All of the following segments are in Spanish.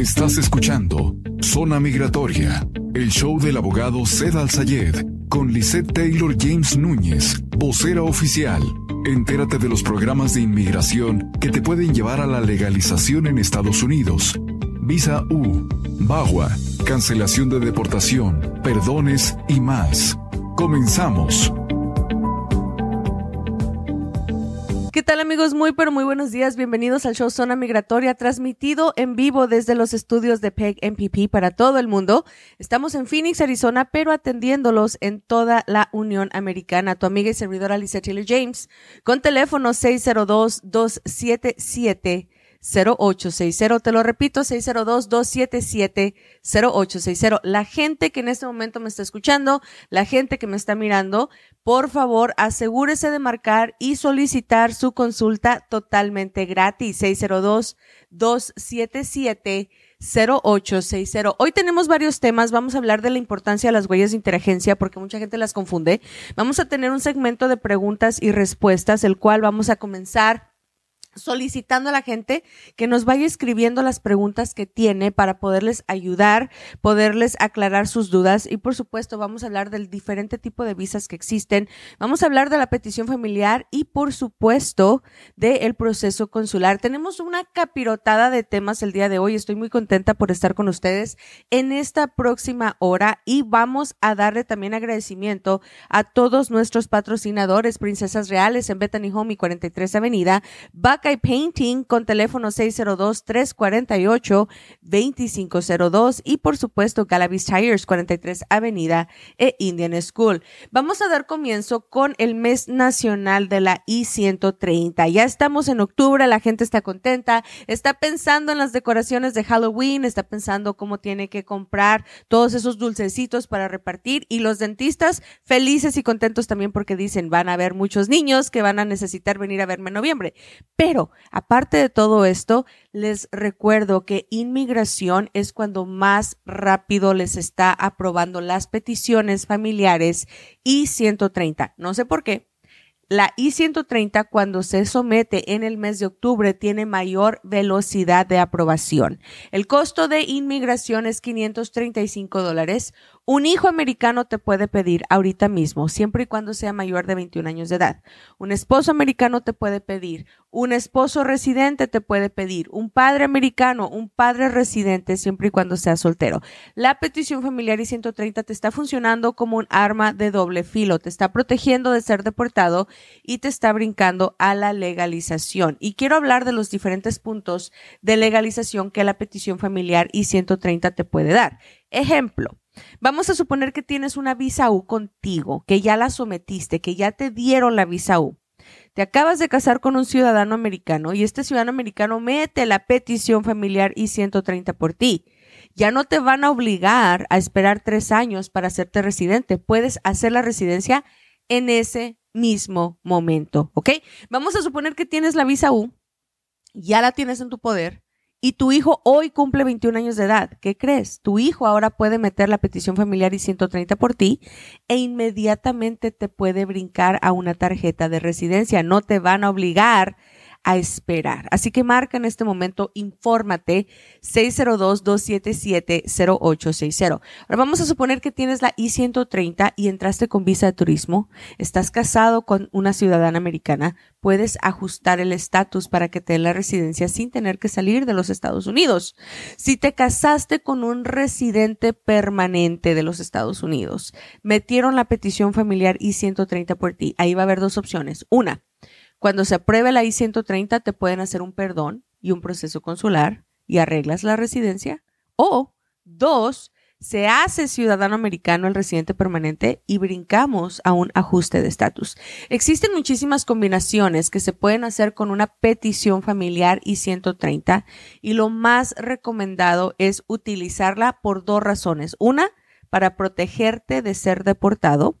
Estás escuchando Zona Migratoria, el show del abogado Zed Al-Sayed con Lisette Taylor James Núñez, vocera oficial. Entérate de los programas de inmigración que te pueden llevar a la legalización en Estados Unidos. Visa U, BAGUA, cancelación de deportación, perdones y más. Comenzamos. Amigos? Muy pero muy buenos días. Bienvenidos al show Zona Migratoria, transmitido en vivo desde los estudios de PEG MPP para todo el mundo. Estamos en Phoenix, Arizona, pero atendiéndolos en toda la Unión Americana. Tu amiga y servidora Lisa Taylor James, con teléfono 602 277 0860. Te lo repito, 602-277-0860. La gente que en este momento me está escuchando, la gente que me está mirando, por favor, asegúrese de marcar y solicitar su consulta totalmente gratis. 602-277 0860. Hoy tenemos varios temas. Vamos a hablar de la importancia de las huellas de interagencia porque mucha gente las confunde. Vamos a tener un segmento de preguntas y respuestas, el cual vamos a comenzar solicitando a la gente que nos vaya escribiendo las preguntas que tiene para poderles ayudar, poderles aclarar sus dudas. Y por supuesto vamos a hablar del diferente tipo de visas que existen, vamos a hablar de la petición familiar y por supuesto del proceso consular. Tenemos una capirotada de temas el día de hoy, estoy muy contenta por estar con ustedes en esta próxima hora. Y vamos a darle también agradecimiento a todos nuestros patrocinadores, Princesas Reales en Bethany Home y 43 Avenida, y Painting con teléfono 602-348-2502 y por supuesto Galavis Tires 43 Avenida e Indian School. Vamos a dar comienzo con el mes nacional de la I-130. Ya estamos en octubre, la gente está contenta, está pensando en las decoraciones de Halloween, está pensando cómo tiene que comprar todos esos dulcecitos para repartir y los dentistas felices y contentos también porque dicen van a haber muchos niños que van a necesitar venir a verme en noviembre. Aparte de todo esto, les recuerdo que inmigración es cuando más rápido les está aprobando las peticiones familiares y 130. No sé por qué, la I-130 cuando se somete en el mes de octubre tiene mayor velocidad de aprobación. El costo de inmigración es 535 dólares. Un hijo americano te puede pedir ahorita mismo, siempre y cuando sea mayor de 21 años de edad. Un esposo americano te puede pedir. Un esposo residente te puede pedir. Un padre americano, un padre residente, siempre y cuando sea soltero. La petición familiar I-130 te está funcionando como un arma de doble filo. Te está protegiendo de ser deportado y te está brincando a la legalización. Y quiero hablar de los diferentes puntos de legalización que la petición familiar I-130 te puede dar. Ejemplo. Vamos a suponer que tienes una visa U contigo, que ya la sometiste, que ya te dieron la visa U. Te acabas de casar con un ciudadano americano y este ciudadano americano mete la petición familiar I-130 por ti. Ya no te van a obligar a esperar tres años para hacerte residente. Puedes hacer la residencia en ese mismo momento, ¿ok? Vamos a suponer que tienes la visa U, ya la tienes en tu poder, y tu hijo hoy cumple 21 años de edad. ¿Qué crees? Tu hijo ahora puede meter la petición familiar y 130 por ti e inmediatamente te puede brincar a una tarjeta de residencia. No te van a obligar a esperar. Así que marca en este momento, infórmate 602-277-0860. Ahora vamos a suponer que tienes la I-130 y entraste con visa de turismo, estás casado con una ciudadana americana, puedes ajustar el estatus para que te dé la residencia sin tener que salir de los Estados Unidos. Si te casaste con un residente permanente de los Estados Unidos, metieron la petición familiar I-130 por ti, ahí va a haber dos opciones. Una, cuando se apruebe la I-130 te pueden hacer un perdón y un proceso consular y arreglas la residencia. O dos, se hace ciudadano americano el residente permanente y brincamos a un ajuste de estatus. Existen muchísimas combinaciones que se pueden hacer con una petición familiar I-130 y lo más recomendado es utilizarla por dos razones. Una, para protegerte de ser deportado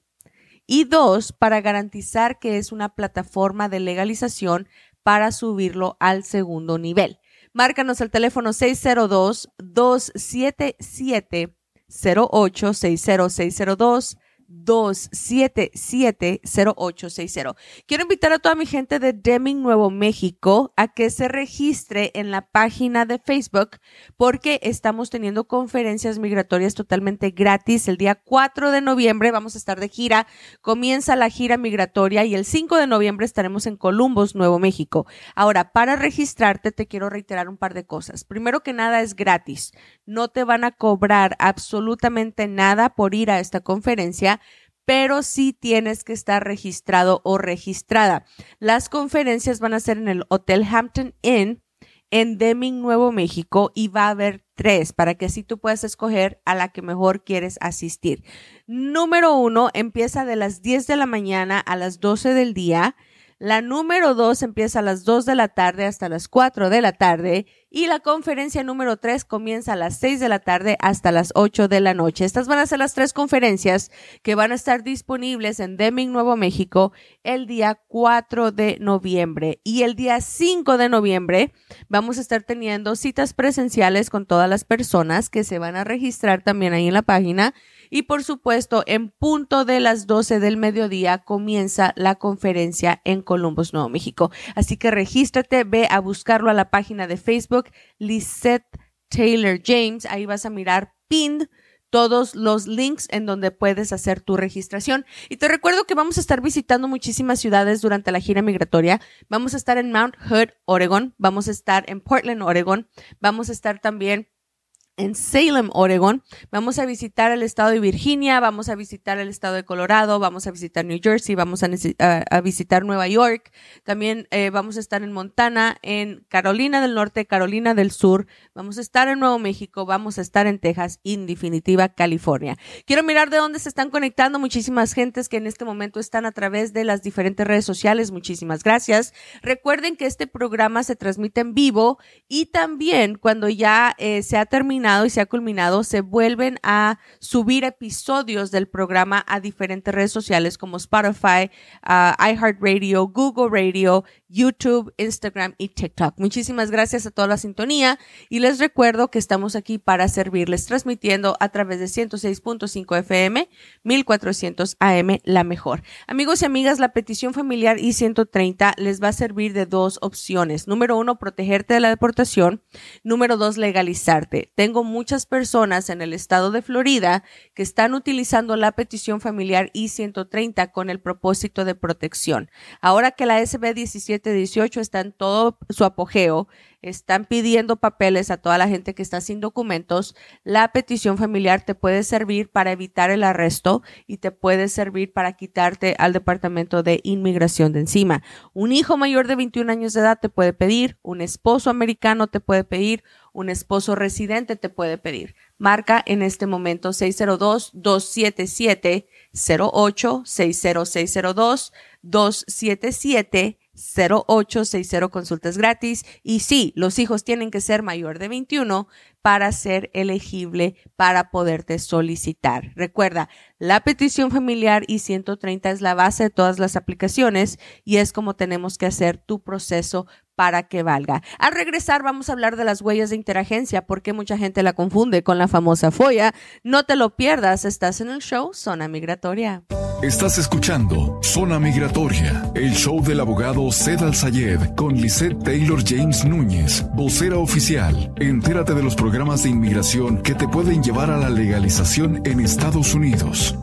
y dos, para garantizar que es una plataforma de legalización para subirlo al segundo nivel. Márcanos el teléfono 602-277-0860, 277-0860. Quiero invitar a toda mi gente de Deming, Nuevo México, a que se registre en la página de Facebook porque estamos teniendo conferencias migratorias totalmente gratis. El día 4 de noviembre vamos a estar de gira. Comienza la gira migratoria y el 5 de noviembre estaremos en Columbus, Nuevo México. Ahora, para registrarte te quiero reiterar un par de cosas. Primero que nada es gratis. No te van a cobrar absolutamente nada por ir a esta conferencia pero sí tienes que estar registrado o registrada. Las conferencias van a ser en el Hotel Hampton Inn en Deming, Nuevo México, y va a haber tres para que así tú puedas escoger a la que mejor quieres asistir. Número uno, empieza de las 10 de la mañana a las 12 del día la número dos empieza a las 2 de la tarde hasta las 4 de la tarde y la conferencia número tres comienza a las 6 de la tarde hasta las 8 de la noche. Estas van a ser las tres conferencias que van a estar disponibles en Deming, Nuevo México, el día 4 de noviembre. Y el día 5 de noviembre vamos a estar teniendo citas presenciales con todas las personas que se van a registrar también ahí en la página y por supuesto, en punto de las 12 del mediodía comienza la conferencia en Columbus, Nuevo México. Así que regístrate, ve a buscarlo a la página de Facebook, Lisette Taylor James. Ahí vas a mirar pinned todos los links en donde puedes hacer tu registración. Y te recuerdo que vamos a estar visitando muchísimas ciudades durante la gira migratoria. Vamos a estar en Mount Hood, Oregon. Vamos a estar en Portland, Oregon. Vamos a estar también en Salem, Oregon. Vamos a visitar el estado de Virginia, vamos a visitar el estado de Colorado, vamos a visitar New Jersey, vamos a, visitar Nueva York. También eh, vamos a estar en Montana, en Carolina del Norte, Carolina del Sur. Vamos a estar en Nuevo México, vamos a estar en Texas y en definitiva California. Quiero mirar de dónde se están conectando muchísimas gentes que en este momento están a través de las diferentes redes sociales. Muchísimas gracias. Recuerden que este programa se transmite en vivo y también cuando ya eh, se ha terminado y se ha culminado, se vuelven a subir episodios del programa a diferentes redes sociales como Spotify, uh, iHeartRadio, Google Radio, YouTube, Instagram y TikTok. Muchísimas gracias a toda la sintonía y les recuerdo que estamos aquí para servirles transmitiendo a través de 106.5 FM, 1400 AM, la mejor. Amigos y amigas, la petición familiar I-130 les va a servir de dos opciones. Número uno, protegerte de la deportación. Número dos, legalizarte. Tengo muchas personas en el estado de Florida que están utilizando la petición familiar I-130 con el propósito de protección. Ahora que la SB 1718 está en todo su apogeo, están pidiendo papeles a toda la gente que está sin documentos, la petición familiar te puede servir para evitar el arresto y te puede servir para quitarte al Departamento de Inmigración de encima. Un hijo mayor de 21 años de edad te puede pedir, un esposo americano te puede pedir, un esposo residente te puede pedir. Marca en este momento 602-277-08, 60602 277 0860 consultas gratis y sí, los hijos tienen que ser mayor de 21 para ser elegible para poderte solicitar. Recuerda, la petición familiar I-130 es la base de todas las aplicaciones y es como tenemos que hacer tu proceso para que valga. Al regresar vamos a hablar de las huellas de interagencia porque mucha gente la confunde con la famosa folla. No te lo pierdas, estás en el show Zona Migratoria. Estás escuchando Zona Migratoria, el show del abogado Zed Sayed con Lisette Taylor James Núñez, vocera oficial. Entérate de los programas de inmigración que te pueden llevar a la legalización en Estados Unidos.